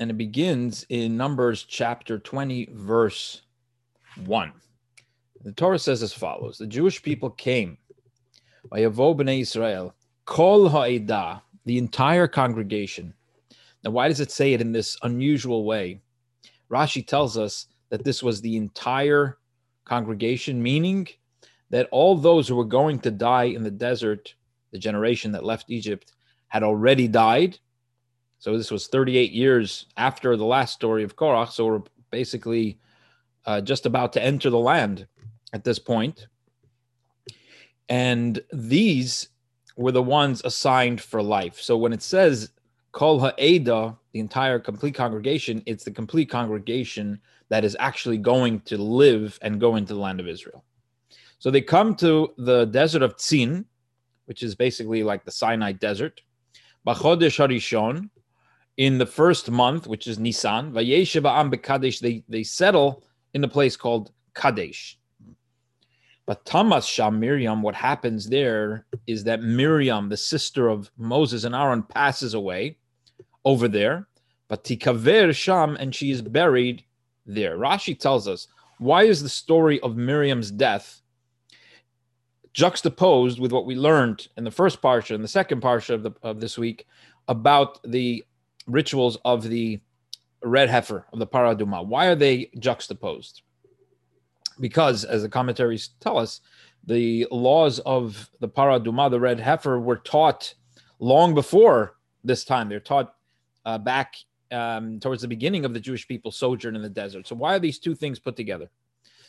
and it begins in Numbers chapter 20, verse 1. The Torah says as follows The Jewish people came, Vayavo b'nei Israel, kol ha'edah, the entire congregation. Now, why does it say it in this unusual way? Rashi tells us that this was the entire congregation, meaning that all those who were going to die in the desert, the generation that left Egypt, had already died. So this was 38 years after the last story of Korach. So we're basically uh, just about to enter the land at this point. And these were the ones assigned for life. So when it says Kol Ha'eda, the entire complete congregation, it's the complete congregation that is actually going to live and go into the land of Israel. So they come to the desert of Tzin, which is basically like the Sinai desert. Bachodesh Harishon, in the first month, which is Nisan, Bekadesh, they they settle in a place called Kadesh. But Tamas Sham Miriam, what happens there is that Miriam, the sister of Moses and Aaron, passes away over there. But Tikaver Sham, and she is buried there. Rashi tells us why is the story of Miriam's death juxtaposed with what we learned in the first parsha and the second parsha of, the, of this week about the rituals of the red heifer of the paraduma. Why are they juxtaposed? Because, as the commentaries tell us, the laws of the paraduma, the red heifer, were taught long before this time. They're taught uh, back um, towards the beginning of the Jewish people sojourn in the desert. So why are these two things put together?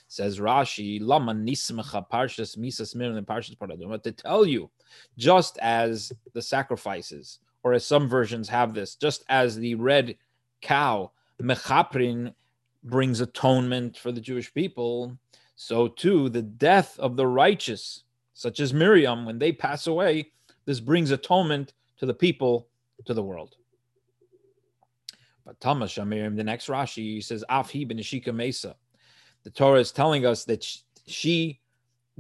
Says Rashi, Lama nismacha parshas misas and parshas paraduma to tell you, just as the sacrifices, or as some versions have this, just as the red cow mechaprin brings atonement for the Jewish people, so too the death of the righteous, such as Miriam, when they pass away, this brings atonement to the people, to the world. But Tamas Sham Miriam, the next Rashi says, Afhi ben Mesa the Torah is telling us that she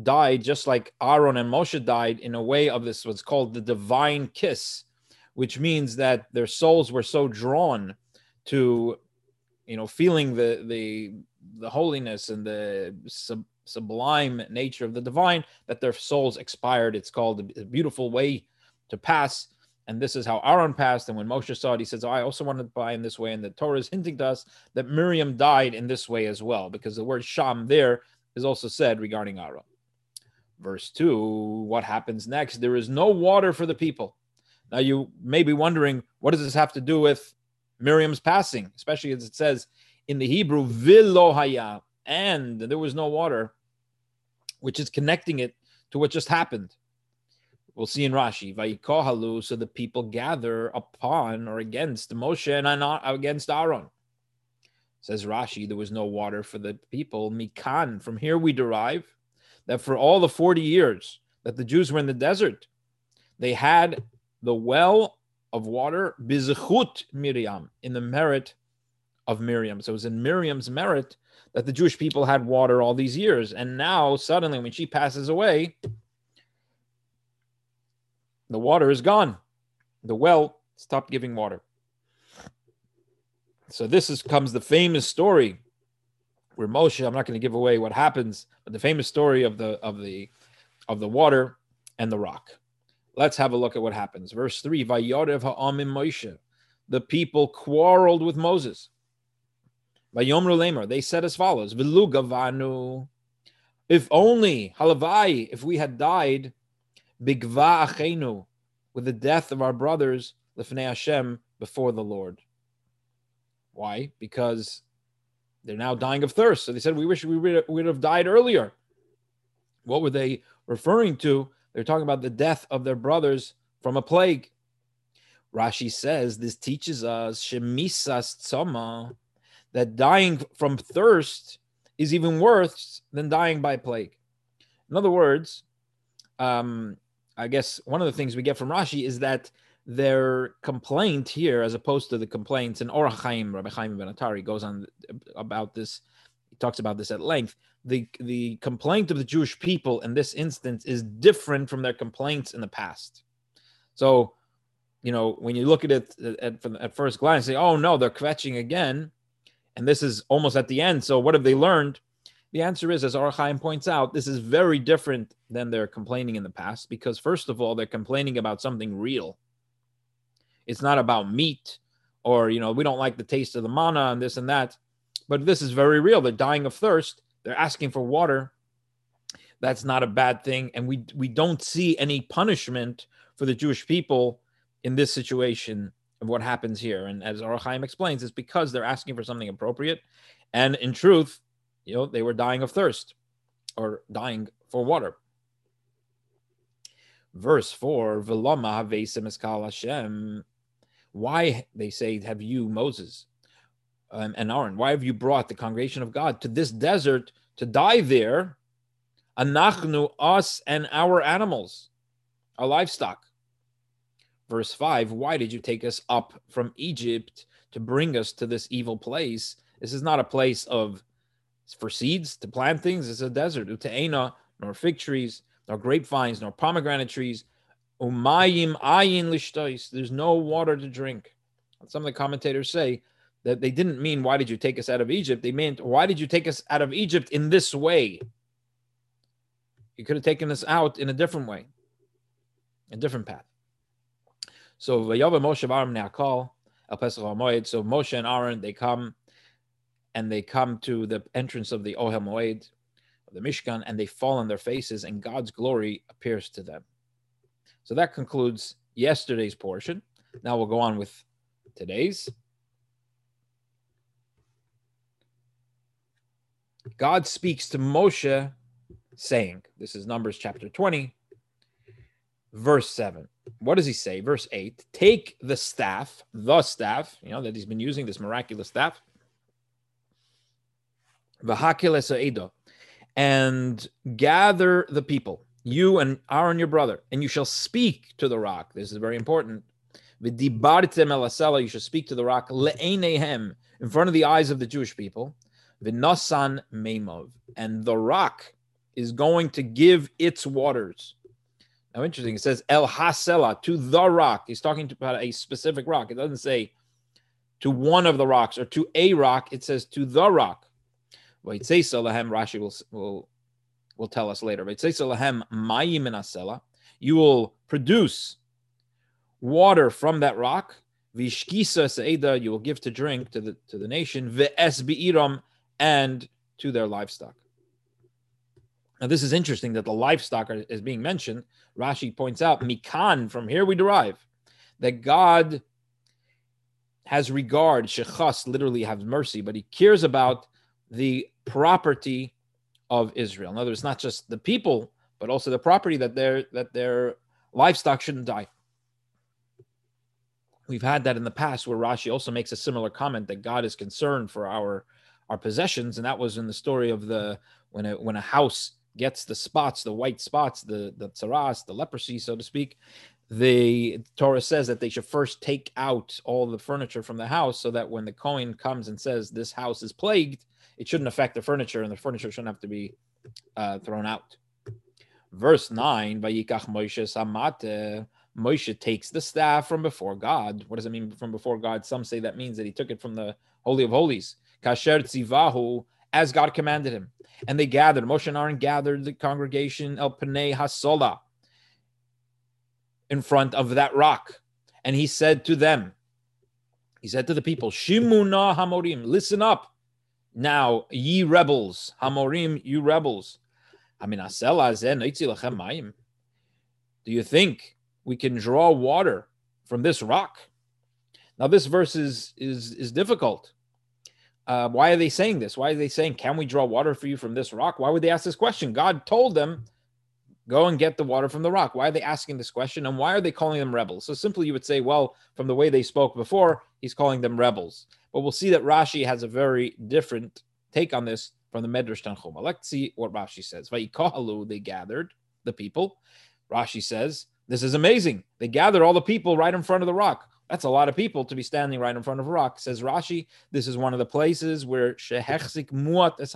died just like Aaron and Moshe died in a way of this what's called the divine kiss, which means that their souls were so drawn to, you know, feeling the the the holiness and the sub, sublime nature of the divine that their souls expired. It's called a beautiful way to pass and this is how Aaron passed. And when Moshe saw it, he says, oh, I also wanted to buy in this way. And the Torah is hinting to us that Miriam died in this way as well, because the word Sham there is also said regarding Aaron. Verse 2 What happens next? There is no water for the people. Now, you may be wondering, what does this have to do with Miriam's passing, especially as it says in the Hebrew, Vilohaya, and there was no water, which is connecting it to what just happened. We'll see in Rashi, Vayikohalu, so the people gather upon or against Moshe and against Aaron. Says Rashi, there was no water for the people. Mikan, from here we derive that for all the 40 years that the Jews were in the desert, they had the well of water, bizchut Miriam, in the merit of Miriam. So it was in Miriam's merit that the Jewish people had water all these years. And now, suddenly, when she passes away, the water is gone. The well stopped giving water. So this is comes the famous story where Moshe, I'm not going to give away what happens, but the famous story of the of the of the water and the rock. Let's have a look at what happens. Verse 3, Vayorev ha'amim Moshe. The people quarreled with Moses. Vayomru lemer. They said as follows, Vilugavanu. If only, halavai, if we had died Bigva achenu, with the death of our brothers, lefnei Hashem, before the Lord. Why? Because they're now dying of thirst. So they said, we wish we would have died earlier. What were they referring to? They're talking about the death of their brothers from a plague. Rashi says this teaches us shemisas tzoma, that dying from thirst is even worse than dying by plague. In other words, um, I guess one of the things we get from Rashi is that their complaint here, as opposed to the complaints in Ohr HaChaim, Rabbi Chaim Ben Atari goes on about this. Talks about this at length. The the complaint of the Jewish people in this instance is different from their complaints in the past. So you know, when you look at it at, at, first glance, say, oh no, they're kvetching again. And this is almost at the end. So what have they learned? The answer is, as Ohr HaChaim points out, this is very different than they're complaining in the past because, first of all, they're complaining about something real. It's not about meat or, you know, we don't like the taste of the manna and this and that. But this is very real. They're dying of thirst. They're asking for water. That's not a bad thing. And we, we don't see any punishment for the Jewish people in this situation of what happens here. And as Ohr HaChaim explains, it's because they're asking for something appropriate. And in truth, you know, they were dying of thirst or dying for water. Verse 4, Hashem. Why, they say, have you, Moses um, and Aaron, why have you brought the congregation of God to this desert to die there? Anachnu, us and our animals, our livestock. Verse 5 Why did you take us up from Egypt to bring us to this evil place? This is not a place of for seeds to plant things. It's a desert. Ute'ena, nor fig trees, nor grapevines, nor pomegranate trees. Umayim ayin lishtois. There's no water to drink. Some of the commentators say that they didn't mean why did you take us out of Egypt? They meant why did you take us out of Egypt in this way? You could have taken us out in a different way, a different path. So Moshe Neakal El Pesach So Moshe and Aaron they come and they come to the entrance of the Ohel Moed, the Mishkan, and they fall on their faces, and God's glory appears to them. So that concludes yesterday's portion. Now we'll go on with today's. God speaks to Moshe, saying, This is Numbers chapter 20, verse 7. What does he say? Verse 8 Take the staff, the staff, you know, that he's been using, this miraculous staff, and gather the people, you and Aaron your brother, and you shall speak to the rock. This is very important. You should speak to the rock in front of the eyes of the Jewish people. V'nasan meimov, and the rock is going to give its waters. Now, interesting. It says El Hasela to the rock. He's talking about a specific rock. It doesn't say to one of the rocks or to a rock. It says to the rock. Salahem, Rashi will, will, will tell us later. Salahem mayim You will produce water from that rock. Vishkisa seida, you will give to drink to the to the nation. Ve'es bi'iram, and to their livestock. Now, this is interesting that the livestock is being mentioned. Rashi points out, Mikan, from here we derive that God has regard, shechas literally has mercy, but he cares about the property of Israel. In other words, not just the people, but also the property that their that their livestock shouldn't die. We've had that in the past where Rashi also makes a similar comment that God is concerned for our our possessions, and that was in the story of the when a when a house gets the spots, the white spots, the the tsaras, the leprosy, so to speak. The Torah says that they should first take out all the furniture from the house so that when the Kohen comes and says this house is plagued, it shouldn't affect the furniture and the furniture shouldn't have to be uh, thrown out. Verse 9, Vayikach Moshe Samate. Moshe takes the staff from before God. What does it mean from before God? Some say that means that he took it from the Holy of Holies. Kasher Tzivahu, as God commanded him. And they gathered, Moshe and Aaron gathered the congregation El Panei Hasola in front of that rock. And he said to them, he said to the people, Shimuna Hamorim, listen up. Now, ye rebels, Hamorim, you rebels. Do you think we can draw water from this rock? Now, this verse is is is difficult. Uh, why are they saying this? Why are they saying, "Can we draw water for you from this rock?" Why would they ask this question? God told them, "Go and get the water from the rock." Why are they asking this question? And why are they calling them rebels? So simply, you would say, "Well, from the way they spoke before, he's calling them rebels." But we'll see that Rashi has a very different take on this from the Medrash Tanchuma. Let's see what Rashi says. Vayikahalu, they gathered the people. Rashi says, this is amazing. They gathered all the people right in front of the rock. That's a lot of people to be standing right in front of a rock. Says Rashi, this is one of the places where shehechzik muat es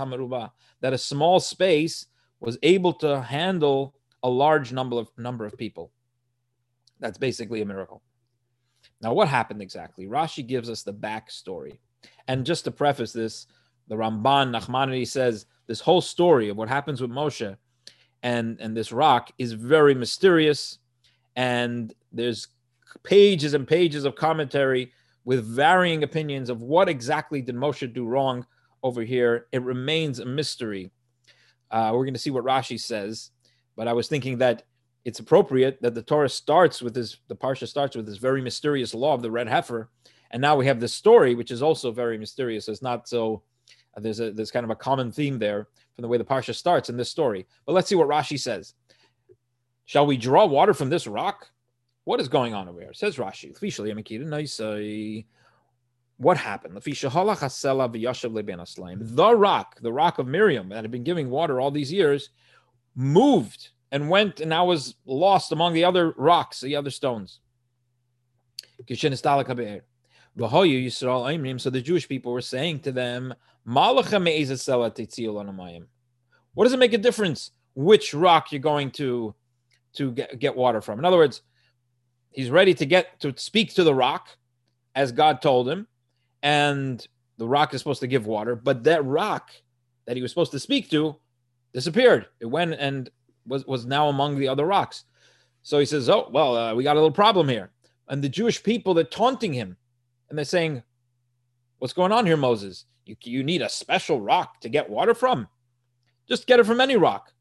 that a small space was able to handle a large number of number of people. That's basically a miracle. Now, what happened exactly? Rashi gives us the backstory. And just to preface this, the Ramban Nachmanides says this whole story of what happens with Moshe and, and this rock is very mysterious. And there's pages and pages of commentary with varying opinions of what exactly did Moshe do wrong over here. It remains a mystery. Uh, we're going to see what Rashi says, but I was thinking that it's appropriate that the Torah starts with this, the Parsha starts with this very mysterious law of the red heifer. And now we have this story, which is also very mysterious. It's not so, uh, there's a, there's kind of a common theme there from the way the Parsha starts in this story. But let's see what Rashi says. Shall we draw water from this rock? What is going on over here? Says Rashi. What happened? The rock, the rock of Miriam that had been giving water all these years, moved and went and now was lost among the other rocks, the other stones. So the Jewish people were saying to them, What does it make a difference which rock you're going to, to get, get water from? In other words, he's ready to get to speak to the rock as God told him, and the rock is supposed to give water, but that rock that he was supposed to speak to disappeared. It went and was, was now among the other rocks. So he says, Oh, well, uh, we got a little problem here. And the Jewish people, they're taunting him and they're saying, What's going on here, Moses? You, you need a special rock to get water from. Just get it from any rock.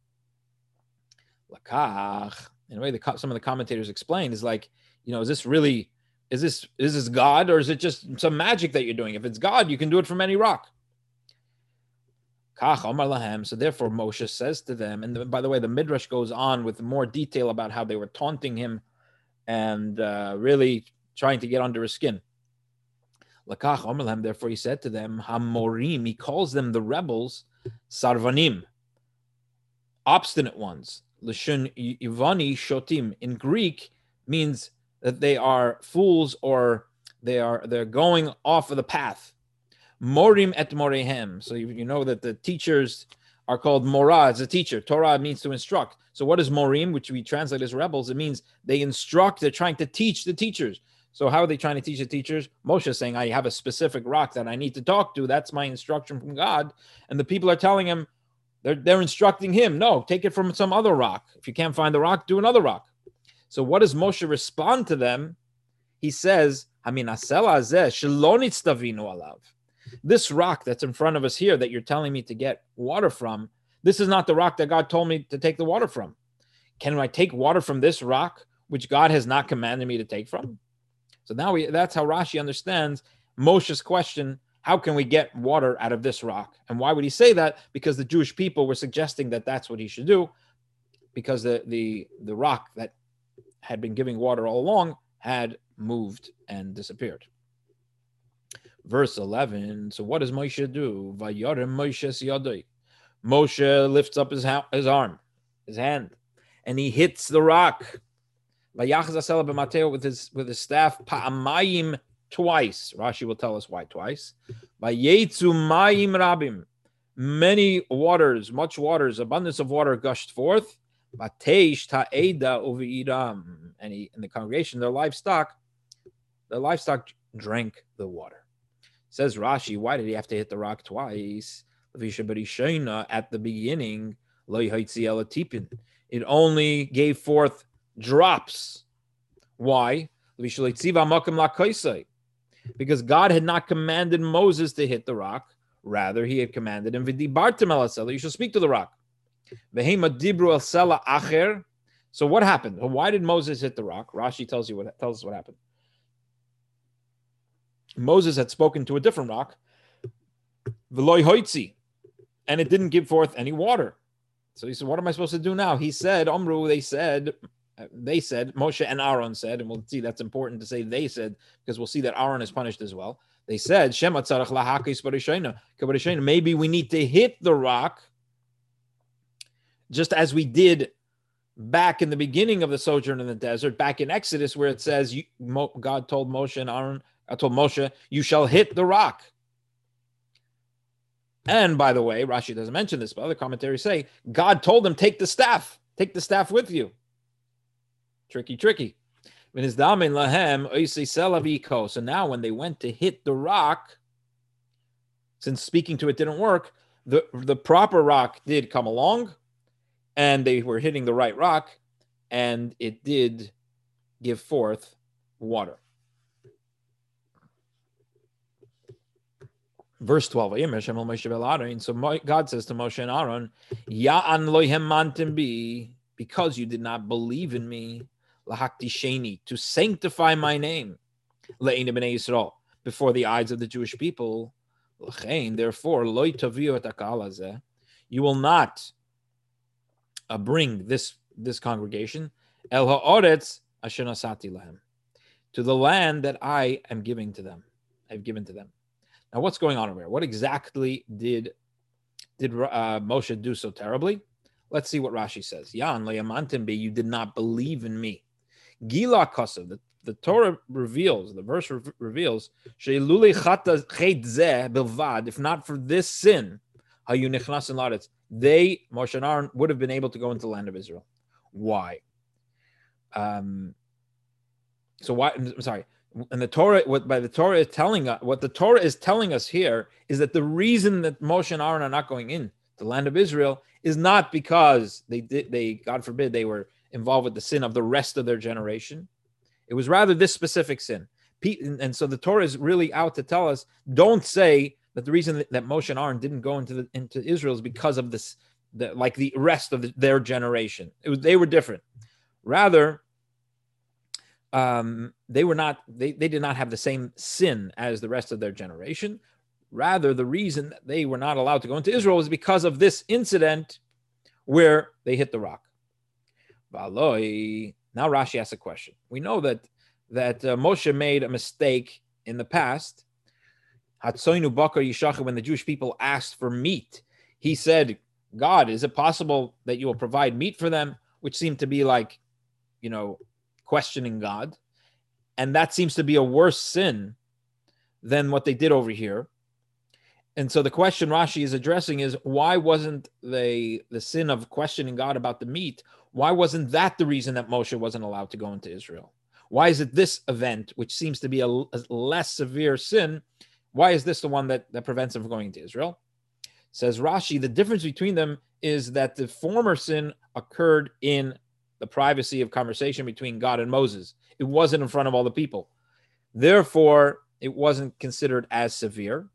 Lakach. In a way, the, some of the commentators explain is like, you know, is this really, is this, is this God or is it just some magic that you're doing? If it's God, you can do it from any rock. So therefore, Moshe says to them, and the, by the way, the Midrash goes on with more detail about how they were taunting him and uh, really trying to get under his skin. Therefore, he said to them, Hamorim, he calls them the rebels, Sarvanim, obstinate ones. Lishun Ivani Shotim in Greek means that they are fools or they are they're going off of the path. Morim et morehem. So you, you know that the teachers are called morah as a teacher. Torah means to instruct. So what is morim, which we translate as rebels? It means they instruct, they're trying to teach the teachers. So how are they trying to teach the teachers? Moshe is saying, I have a specific rock that I need to talk to. That's my instruction from God. And the people are telling him, they're, they're instructing him, no, take it from some other rock. If you can't find the rock, do another rock. So what does Moshe respond to them? He says, this rock that's in front of us here that you're telling me to get water from, this is not the rock that God told me to take the water from. Can I take water from this rock, which God has not commanded me to take from? So now we, that's how Rashi understands Moshe's question how can we get water out of this rock? And why would he say that? Because the Jewish people were suggesting that that's what he should do, because the the the rock that had been giving water all along had moved and disappeared. Verse 11. So what does Moshe do? Moshe Moshe lifts up his, ha- his arm, his hand, and he hits the rock. With his with his staff, pa'amayim twice. Rashi will tell us why twice. By Vayetzu mayim rabim. Many waters, much waters, abundance of water gushed forth. Bateish ta'eda uvi'iram. And he, in the congregation, their livestock, their livestock drank the water. Says Rashi, why did he have to hit the rock twice? At the beginning, it only gave forth drops. Why? God had not commanded Moses to hit the rock. Rather, he had commanded him, you should speak to the rock. So what happened? Why did Moses hit the rock? Rashi tells you what tells us what happened. Moses had spoken to a different rock, and it didn't give forth any water. So he said, What am I supposed to do now? He said, Omru, they said, they said, Moshe and Aaron said, and we'll see that's important to say they said, because we'll see that Aaron is punished as well. They said, Maybe we need to hit the rock just as we did back in the beginning of the sojourn in the desert, back in Exodus, where it says God told Moshe and Aaron, I told Moshe, you shall hit the rock. And by the way, Rashi doesn't mention this, but other commentaries say God told them, take the staff, take the staff with you. Tricky, tricky. So now when they went to hit the rock, since speaking to it didn't work, the, the proper rock did come along and they were hitting the right rock and it did give forth water. Verse 12, so God says to Moshe and Aaron, Ya'an lohem because you did not believe in me, to sanctify my name, before the eyes of the Jewish people. Therefore, you will not uh, bring this this congregation el to the land that I am giving to them. I've given to them. Now, what's going on over here? What exactly did did uh, Moshe do so terribly? Let's see what Rashi says. Yan leyamantim you did not believe in me. Gila kasav, the, the Torah reveals, the verse re- reveals, if not for this sin, they, Moshe and Aaron, would have been able to go into the land of Israel. Why? Um, so why? I'm sorry. And the Torah, what by the Torah is telling us, what the Torah is telling us here is that the reason that Moshe and Aaron are not going in the land of Israel is not because they did, they, God forbid, they were involved with the sin of the rest of their generation. It was rather this specific sin. And so the Torah is really out to tell us: don't say that the reason that Moshe and Aaron didn't go into the, into Israel is because of this, the, like the rest of the, their generation. Was they were different. Rather, um, they were not they, they did not have the same sin as the rest of their generation. Rather, the reason that they were not allowed to go into Israel was because of this incident where they hit the rock. Now Rashi asks a question. We know that that uh, Moshe made a mistake in the past. Hatsoinu Bakar Yishacha, when the Jewish people asked for meat, he said, God, is it possible that you will provide meat for them? Which seemed to be like, you know, questioning God. And that seems to be a worse sin than what they did over here. And so the question Rashi is addressing is why wasn't the the sin of questioning God about the meat? Why wasn't that the reason that Moshe wasn't allowed to go into Israel? Why is it this event, which seems to be a, a less severe sin, why is this the one that, that prevents him from going into Israel? Says Rashi, the difference between them is that the former sin occurred in the privacy of conversation between God and Moses. It wasn't in front of all the people. Therefore, it wasn't considered as severe.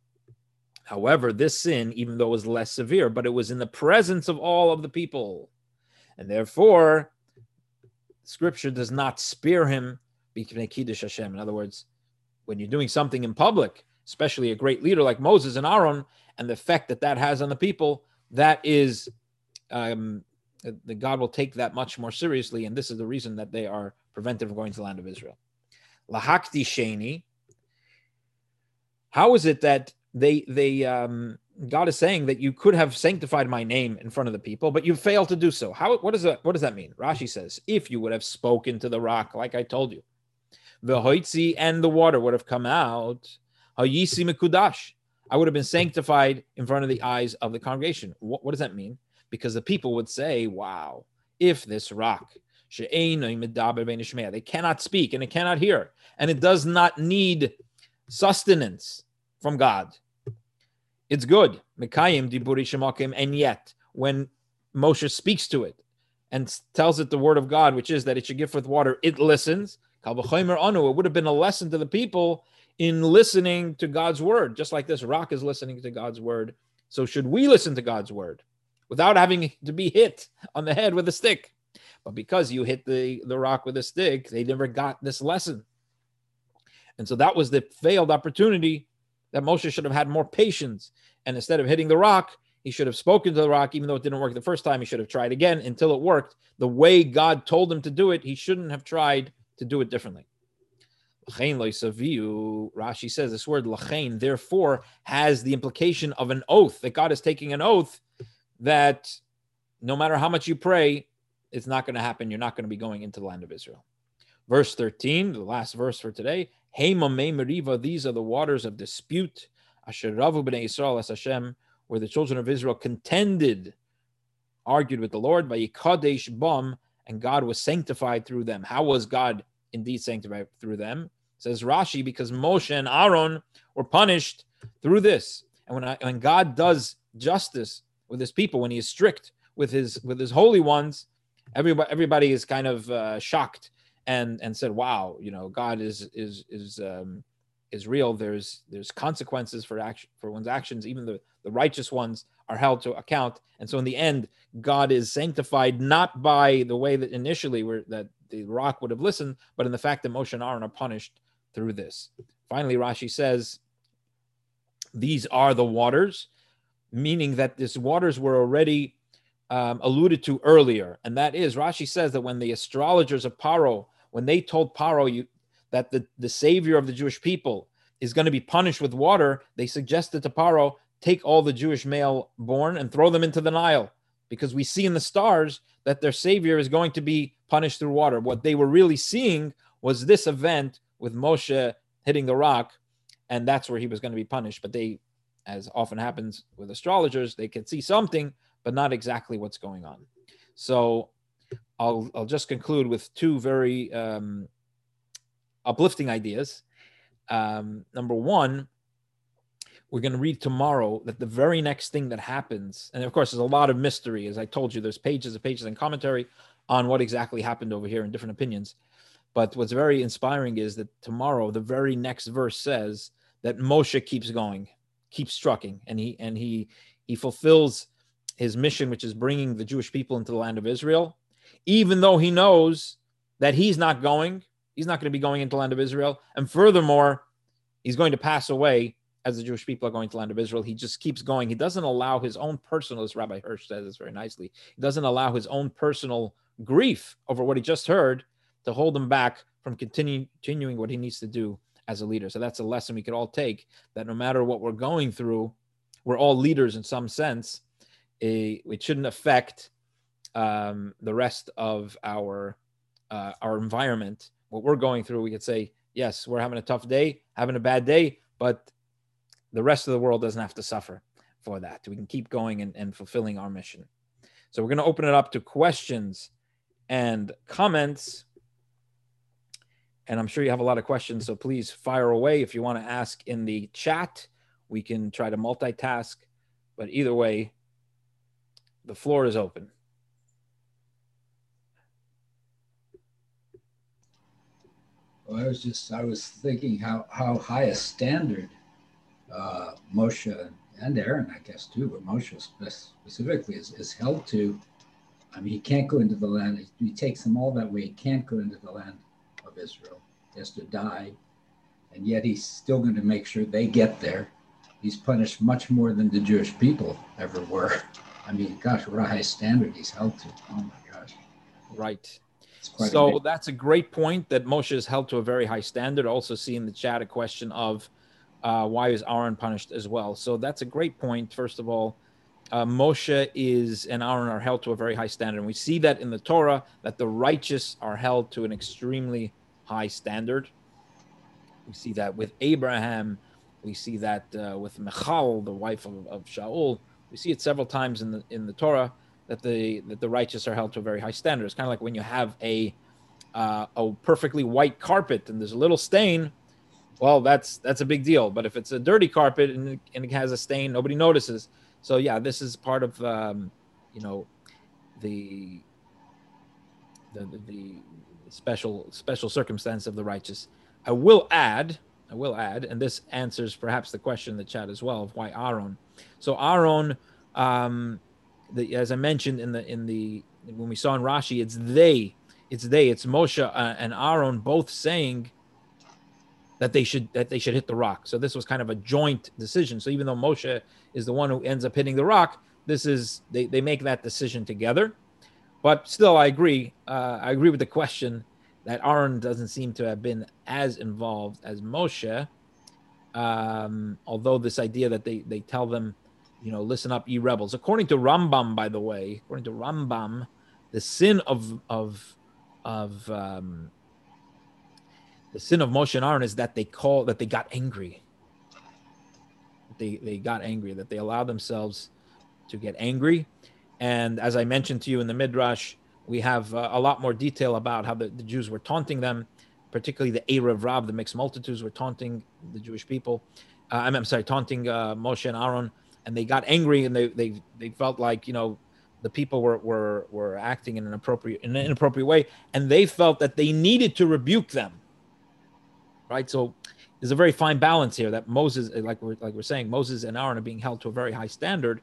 However, this sin, even though it was less severe, but it was in the presence of all of the people. And therefore, scripture does not spare him In other words, when you're doing something in public, especially a great leader like Moses and Aaron, and the effect that that has on the people, that is um, that God will take that much more seriously, and this is the reason that they are prevented from going to the land of Israel. Lahakti sheni. How is it that they they um, God is saying that you could have sanctified my name in front of the people, but you failed to do so? How what does that what does that mean? Rashi says, if you would have spoken to the rock, like I told you, the hoitzi and the water would have come out. Mekudash. I would have been sanctified in front of the eyes of the congregation. What, what does that mean? because the people would say, wow, if this rock, they cannot speak and it cannot hear, and it does not need sustenance from God. It's good. And yet, when Moshe speaks to it and tells it the word of God, which is that it should give forth water, it listens. It would have been a lesson to the people in listening to God's word, just like this rock is listening to God's word. So, should we listen to God's word? without having to be hit on the head with a stick. But because you hit the, the rock with a stick, they never got this lesson. And so that was the failed opportunity that Moshe should have had more patience. And instead of hitting the rock, he should have spoken to the rock, even though it didn't work the first time. He should have tried again until it worked. The way God told him to do it, he shouldn't have tried to do it differently. Rashi says this word lachain, therefore, has the implication of an oath that God is taking an oath that no matter how much you pray, it's not going to happen. You're not going to be going into the land of Israel. Verse 13, the last verse for today. These are the waters of dispute. Asheravu b'nei Yisrael as Hashem, where the children of Israel contended, argued with the Lord by Yikadesh Bum, and God was sanctified through them. How was God indeed sanctified through them. Says Rashi, because Moshe and Aaron were punished through this. And when, I, when God does justice with his people, when he is strict with his with his holy ones, everybody everybody is kind of uh, shocked and and said, "Wow, you know, God is is is um, is real. There's there's consequences for action for one's actions. Even the the righteous ones are held to account. And so in the end, God is sanctified not by the way that initially were that the rock would have listened, but in the fact that Moshe and Aaron are punished through this. Finally, Rashi says, these are the waters, meaning that these waters were already um, alluded to earlier. And that is, Rashi says that when the astrologers of Paro, when they told Paro you, that the, the savior of the Jewish people is going to be punished with water, they suggested to Paro, take all the Jewish male born and throw them into the Nile because we see in the stars that their savior is going to be punished through water. What they were really seeing was this event with Moshe hitting the rock, and that's where he was going to be punished. But they, as often happens with astrologers, they can see something, but not exactly what's going on. So I'll, I'll just conclude with two very um, uplifting ideas. Um, number one, we're going to read tomorrow that the very next thing that happens, and of course, there's a lot of mystery. As I told you, there's pages and pages and commentary on what exactly happened over here and different opinions. But what's very inspiring is that tomorrow, the very next verse says that Moshe keeps going, keeps trucking, and he and he he fulfills his mission, which is bringing the Jewish people into the land of Israel, even though he knows that he's not going, he's not going to be going into the land of Israel, and furthermore, he's going to pass away as the Jewish people are going to land of Israel. He just keeps going. He doesn't allow his own personal, as Rabbi Hirsch says this very nicely, he doesn't allow his own personal grief over what he just heard to hold him back from continue, continuing what he needs to do as a leader. So that's a lesson we could all take that no matter what we're going through, we're all leaders in some sense. A, it shouldn't affect um, the rest of our uh, our environment. What we're going through, we could say, yes, we're having a tough day, having a bad day, but the rest of the world doesn't have to suffer for that. We can keep going and, and fulfilling our mission. So we're going to open it up to questions and comments. And I'm sure you have a lot of questions. So please fire away. If you want to ask in the chat, we can try to multitask. But either way, the floor is open. Well, I was just I was thinking how how high a standard uh, Moshe and Aaron, I guess too, but Moshe specifically is, is held to. I mean, he can't go into the land. He takes them all that way. He can't go into the land of Israel. He has to die, and yet he's still going to make sure they get there. He's punished much more than the Jewish people ever were. I mean, gosh, what a high standard he's held to. Oh my gosh. Right. So a that's a great point that Moshe is held to a very high standard. Also, see in the chat a question of uh, why is Aaron punished as well? So that's a great point. First of all, uh, Moshe is and Aaron are held to a very high standard. And we see that in the Torah that the righteous are held to an extremely high standard. We see that with Abraham. We see that uh, with Michal, the wife of, of Shaul. We see it several times in the in the Torah that the that the righteous are held to a very high standard. It's kind of like when you have a uh, a perfectly white carpet and there's a little stain well, that's that's a big deal. But if it's a dirty carpet and it, and it has a stain, nobody notices. So yeah, this is part of um, you know the, the the special special circumstance of the righteous. I will add, I will add, and this answers perhaps the question in the chat as well of why Aaron. So Aaron, um, the, as I mentioned in the in the when we saw in Rashi, it's they, it's they, it's Moshe uh, and Aaron both saying that they should that they should hit the rock. So this was kind of a joint decision. So even though Moshe is the one who ends up hitting the rock, this is they, they make that decision together. But still, I agree. Uh, I agree with the question that Aaron doesn't seem to have been as involved as Moshe. Um, although this idea that they they tell them, you know, listen up, ye rebels. According to Rambam, by the way, according to Rambam, the sin of of of um, the sin of Moshe and Aaron is that they call that they got angry. They they got angry that they allowed themselves to get angry, and as I mentioned to you in the midrash, we have uh, a lot more detail about how the, the Jews were taunting them. particularly the Erev Rav, the mixed multitudes, were taunting the Jewish people. Uh, I'm, I'm, sorry, taunting uh, Moshe and Aaron, and they got angry and they they they felt like you know the people were were were acting in an appropriate in an inappropriate way, and they felt that they needed to rebuke them. Right, so there's a very fine balance here that Moses, like we're like we're saying, Moses and Aaron are being held to a very high standard,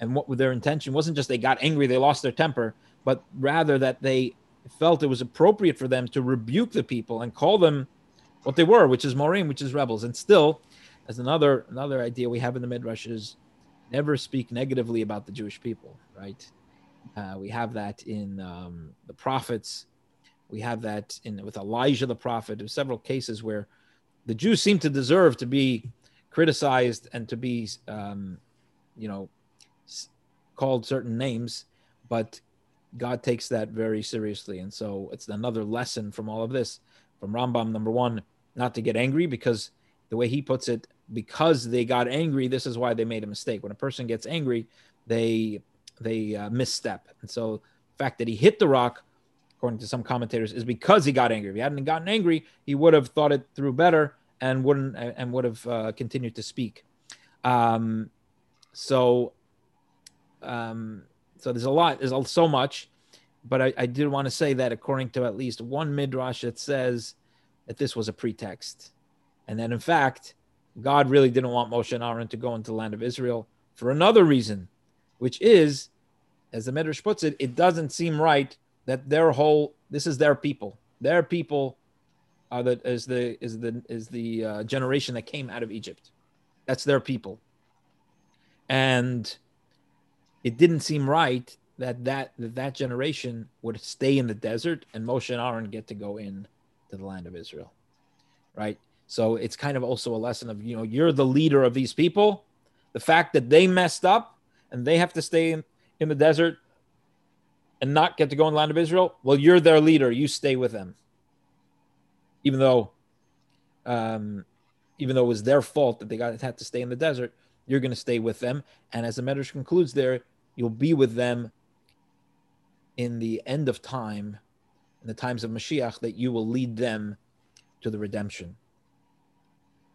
and what their intention wasn't just they got angry, they lost their temper, but rather that they felt it was appropriate for them to rebuke the people and call them what they were, which is Morim, which is rebels. And still, as another another idea we have in the Midrash is never speak negatively about the Jewish people, right? Uh, we have that in um, the prophets. We have that in with Elijah the prophet. There's several cases where the Jews seem to deserve to be criticized and to be, um, you know, called certain names, but God takes that very seriously. And so it's another lesson from all of this from Rambam. Number one, not to get angry because the way he puts it, because they got angry, this is why they made a mistake. When a person gets angry, they they uh, misstep. And so the fact that he hit the rock, according to some commentators, is because he got angry. If he hadn't gotten angry, he would have thought it through better and wouldn't and would have uh, continued to speak. Um, so um, so there's a lot, there's so much, but I, I did want to say that according to at least one midrash, it says that this was a pretext, and that in fact, God really didn't want Moshe and Aaron to go into the land of Israel for another reason, which is, as the midrash puts it, it doesn't seem right that their whole this is their people, their people are the is the is the is the uh, generation that came out of Egypt. That's their people, and it didn't seem right that that that, that generation would stay in the desert and Moshe and Aaron get to go in to the land of Israel, right? So it's kind of also a lesson of you know you're the leader of these people. The fact that they messed up and they have to stay in, in the desert and not get to go in the land of Israel, well, you're their leader. You stay with them, even though, um, even though it was their fault that they got had to stay in the desert you're going to stay with them. And as the Medrash concludes there, you'll be with them in the end of time, in the times of Mashiach, that you will lead them to the redemption.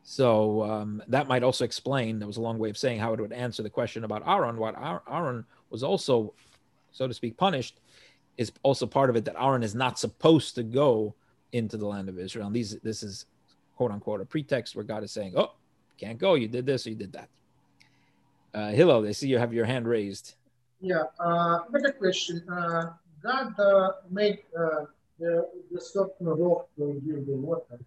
So um, that might also explain, that was a long way of saying how it would answer the question about Aaron. What Aaron was also, so to speak, punished is also part of it that Aaron is not supposed to go into the land of Israel. And these, this is quote unquote a pretext where God is saying, oh, can't go. You did this you did that. Uh, Hillel, I see you have your hand raised. Yeah, uh, question. Uh, God uh, made uh, the, the certain rock to give the water.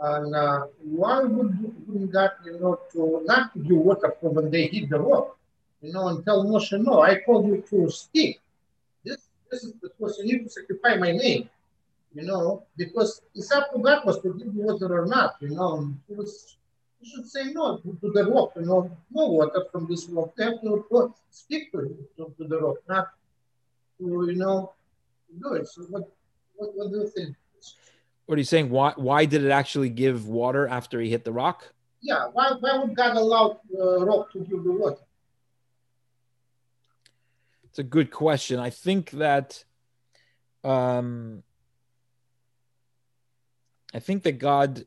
And uh, why would you God, you know, to not to give water from when they hit the rock? You know, and tell Moshe, no, I called you to speak. This, this is because you need to sacrifice my name. You know, because it's up to God was to give you water or not. You know, it was you should say no to the rock, you know, no water from this rock. They have to speak to, to, to the rock, not to, you know, do it. So what, what, what do you think? What are you saying? Why, why did it actually give water after he hit the rock? Yeah, why, why would God allow the rock to give the water? It's a good question. I think that um, I think that God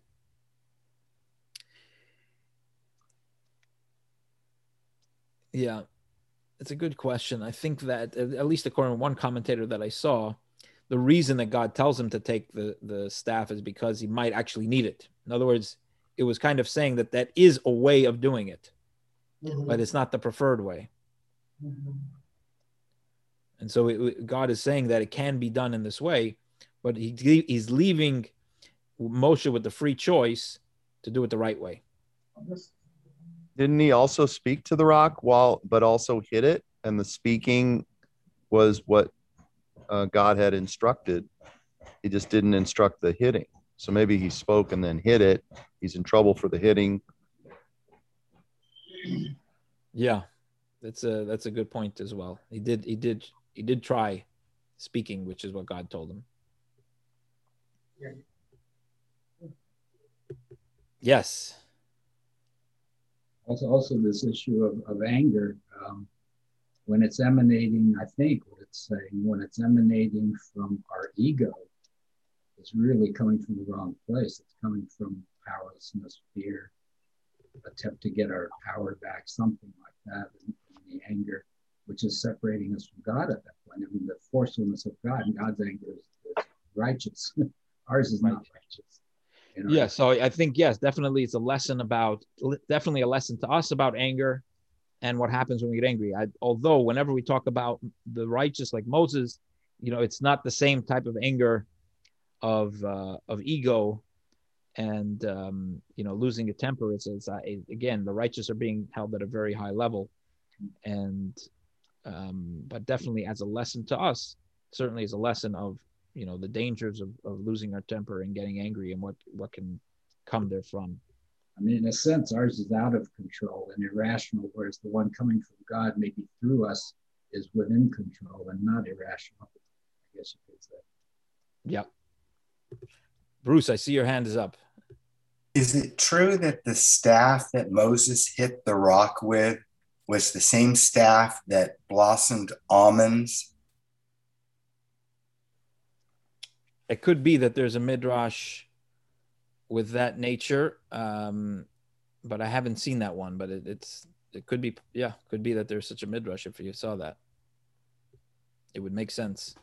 Yeah, it's a good question. I think that at least according to one commentator that I saw, the reason that God tells him to take the the staff is because he might actually need it. In other words, it was kind of saying that that is a way of doing it, mm-hmm. but it's not the preferred way. Mm-hmm. And so it, God is saying that it can be done in this way, but he, he's leaving Moshe with the free choice to do it the right way didn't he also speak to the rock while but also hit it and the speaking was what uh, god had instructed he just didn't instruct the hitting. So maybe he spoke and then hit it. He's in trouble for the hitting. Yeah that's a that's a good point as well. He did he did he did try speaking which is what god told him. Yes. Also, also this issue of, of anger, um, when it's emanating, I think what it's saying, when it's emanating from our ego, is really coming from the wrong place. It's coming from powerlessness, fear, attempt to get our power back, something like that, and, the anger, which is separating us from God at that point. I mean, the forcefulness of God and God's anger is, is righteous. Ours is not righteous. You know? Yeah, so I think yes, definitely it's a lesson about definitely a lesson to us about anger and what happens when we get angry. I, although whenever we talk about the righteous like Moses, you know, it's not the same type of anger of uh, of ego and um, you know losing a temper. It's, it's uh, again the righteous are being held at a very high level, and um, but definitely as a lesson to us, certainly as a lesson of you know the dangers of, of losing our temper and getting angry and what what can come therefrom. I mean, in a sense, ours is out of control and irrational, whereas the one coming from God, maybe through us, is within control and not irrational. I guess you could say. Yep. Bruce, I see your hand is up. Is it true that the staff that Moses hit the rock with was the same staff that blossomed almonds? It could be that there's a midrash with that nature. Um, but I haven't seen that one. But it, it's it could be yeah, could be that there's such a midrash if you saw that. It would make sense.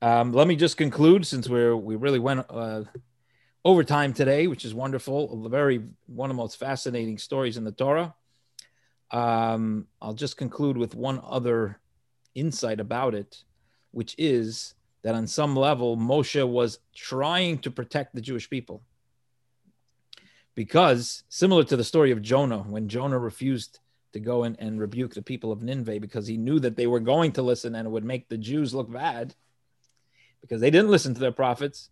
Um, let me just conclude since we're we really went uh, over time today, which is wonderful. A very one of the most fascinating stories in the Torah. Um, I'll just conclude with one other insight about it, which is that on some level Moshe was trying to protect the Jewish people. Because similar to the story of Jonah, when Jonah refused to go in and rebuke the people of Nineveh because he knew that they were going to listen and it would make the Jews look bad because they didn't listen to their prophets.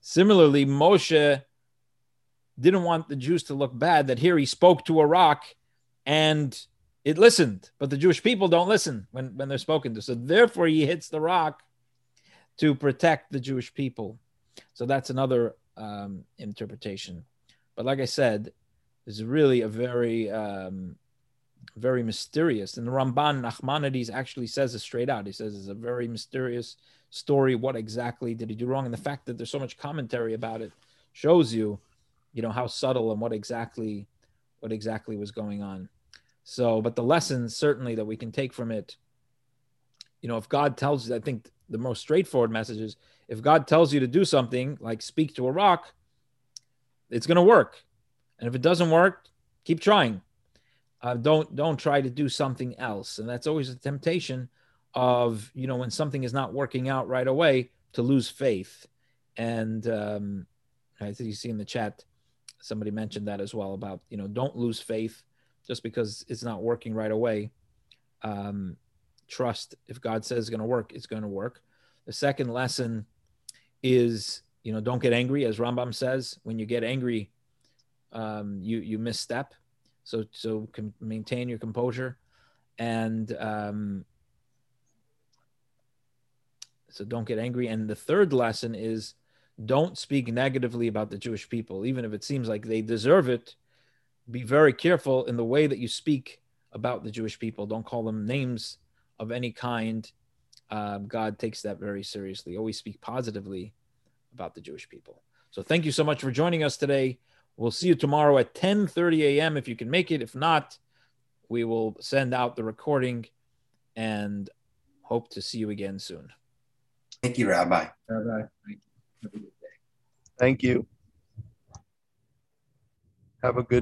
Similarly, Moshe didn't want the Jews to look bad that here he spoke to a rock and it listened, but the Jewish people don't listen when, when they're spoken to. So therefore, he hits the rock to protect the Jewish people. So that's another um, interpretation. But like I said, is really a very, um, very mysterious. And the Ramban Nachmanides actually says it straight out. He says it's a very mysterious story. What exactly did he do wrong? And the fact that there's so much commentary about it shows you, you know, how subtle and what exactly, what exactly was going on. So, but the lessons certainly that we can take from it, you know, if God tells you, I think the most straightforward message is if God tells you to do something like speak to a rock, it's going to work. And if it doesn't work, keep trying. Uh, don't don't try to do something else. And that's always a temptation of you know when something is not working out right away to lose faith. And um, I think you see in the chat somebody mentioned that as well about you know don't lose faith just because it's not working right away. Um, trust if God says it's going to work, it's going to work. The second lesson is, you know, don't get angry, as Rambam says. When you get angry, um, you you misstep. So so can maintain your composure, and um, so don't get angry. And the third lesson is, don't speak negatively about the Jewish people, even if it seems like they deserve it. Be very careful in the way that you speak about the Jewish people. Don't call them names of any kind, um, God takes that very seriously. Always speak positively about the Jewish people. So thank you so much for joining us today. We'll see you tomorrow at 10:30 a.m. if you can make it. If not, we will send out the recording and hope to see you again soon. Thank you, Rabbi. Rabbi, thank you. Thank you. Have a good